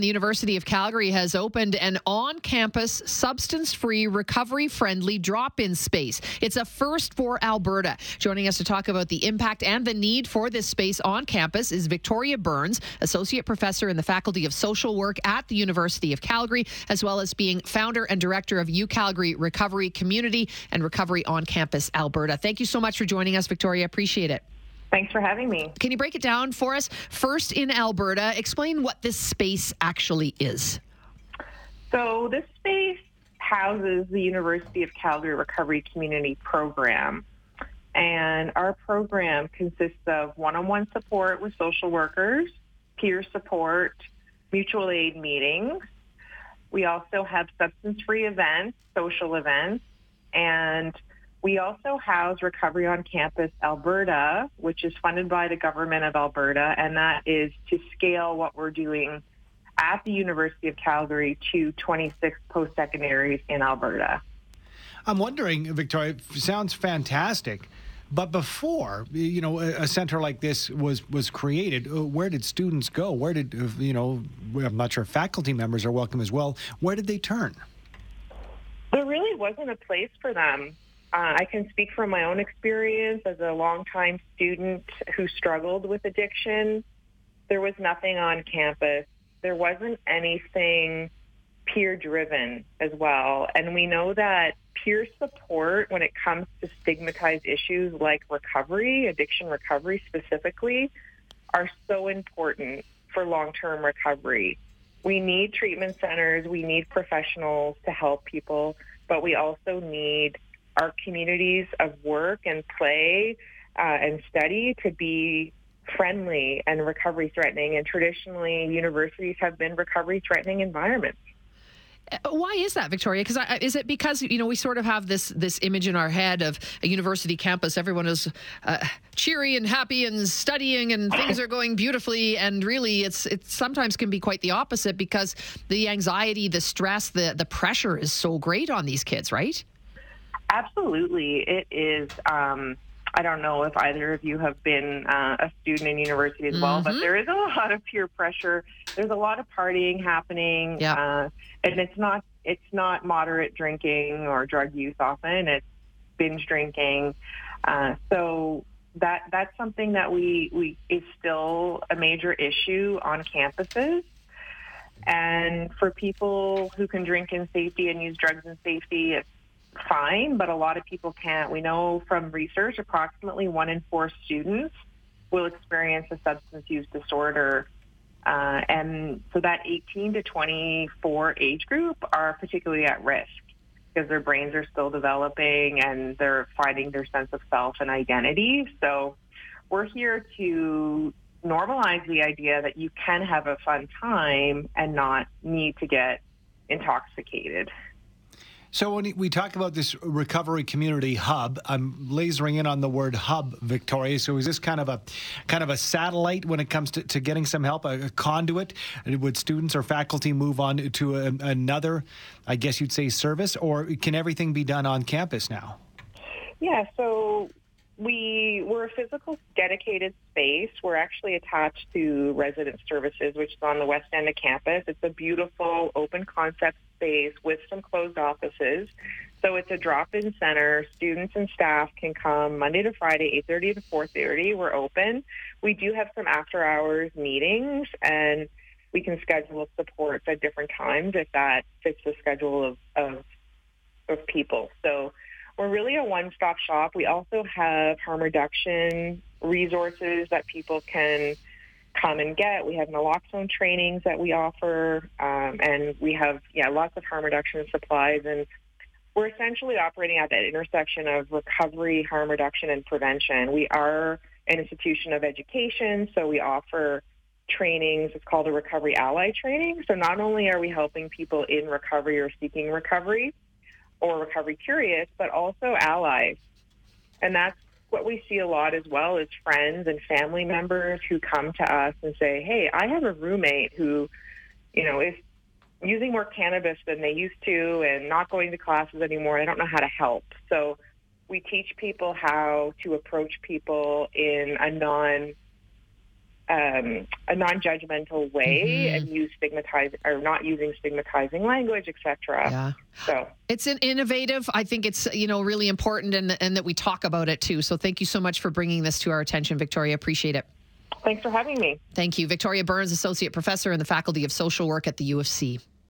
The University of Calgary has opened an on campus, substance free, recovery friendly drop in space. It's a first for Alberta. Joining us to talk about the impact and the need for this space on campus is Victoria Burns, Associate Professor in the Faculty of Social Work at the University of Calgary, as well as being founder and director of U Calgary Recovery Community and Recovery on Campus Alberta. Thank you so much for joining us, Victoria. Appreciate it. Thanks for having me. Can you break it down for us? First, in Alberta, explain what this space actually is. So, this space houses the University of Calgary Recovery Community Program. And our program consists of one on one support with social workers, peer support, mutual aid meetings. We also have substance free events, social events, and we also house Recovery on Campus Alberta, which is funded by the government of Alberta, and that is to scale what we're doing at the University of Calgary to 26 post secondaries in Alberta. I'm wondering, Victoria, sounds fantastic. But before, you know, a center like this was was created, uh, where did students go? Where did, uh, you know, I'm not sure faculty members are welcome as well. Where did they turn? There really wasn't a place for them. Uh, I can speak from my own experience as a longtime student who struggled with addiction. There was nothing on campus. There wasn't anything peer driven as well. And we know that peer support, when it comes to stigmatized issues like recovery, addiction recovery specifically, are so important for long term recovery. We need treatment centers, we need professionals to help people, but we also need our communities of work and play uh, and study to be friendly and recovery threatening. And traditionally, universities have been recovery threatening environments. Why is that, Victoria? Because is it because you know we sort of have this this image in our head of a university campus? Everyone is uh, cheery and happy and studying, and things are going beautifully. And really, it's it sometimes can be quite the opposite because the anxiety, the stress, the the pressure is so great on these kids, right? Absolutely, it is. Um, I don't know if either of you have been uh, a student in university as mm-hmm. well, but mm-hmm. there is a lot of peer pressure. There's a lot of partying happening, yeah. uh, and it's not it's not moderate drinking or drug use. Often it's binge drinking. Uh, so that that's something that we we is still a major issue on campuses. And for people who can drink in safety and use drugs in safety, it's fine, but a lot of people can't. We know from research approximately one in four students will experience a substance use disorder. Uh, and so that 18 to 24 age group are particularly at risk because their brains are still developing and they're finding their sense of self and identity. So we're here to normalize the idea that you can have a fun time and not need to get intoxicated. So when we talk about this recovery community hub, I'm lasering in on the word hub, Victoria. So is this kind of a kind of a satellite when it comes to, to getting some help, a, a conduit? Would students or faculty move on to a, another, I guess you'd say, service, or can everything be done on campus now? Yeah, so we we're a physical dedicated space. We're actually attached to resident services, which is on the west end of campus. It's a beautiful open concept space with some closed offices. So it's a drop-in center. Students and staff can come Monday to Friday, 8:30 to 4:30. We're open. We do have some after-hours meetings, and we can schedule supports at different times if that fits the schedule of, of, of people. So we're really a one-stop shop. We also have harm reduction resources that people can come and get. We have naloxone trainings that we offer, um, and we have yeah lots of harm reduction supplies. And we're essentially operating at that intersection of recovery, harm reduction, and prevention. We are an institution of education, so we offer trainings. It's called a recovery ally training. So not only are we helping people in recovery or seeking recovery or recovery curious, but also allies. And that's what we see a lot as well is friends and family members who come to us and say, "Hey, I have a roommate who, you know, is using more cannabis than they used to and not going to classes anymore. I don't know how to help." So we teach people how to approach people in a non um, a non-judgmental way Mm-hmm. and use stigmatizing or not using stigmatizing language, etc. Yeah. So It's an innovative. I think it's you know really important and and that we talk about it too. So thank you so much for bringing this to our attention, Victoria. Appreciate it. thanks for having me. Thank you, Victoria Burns, associate professor in the Faculty of Social Work at the U of C.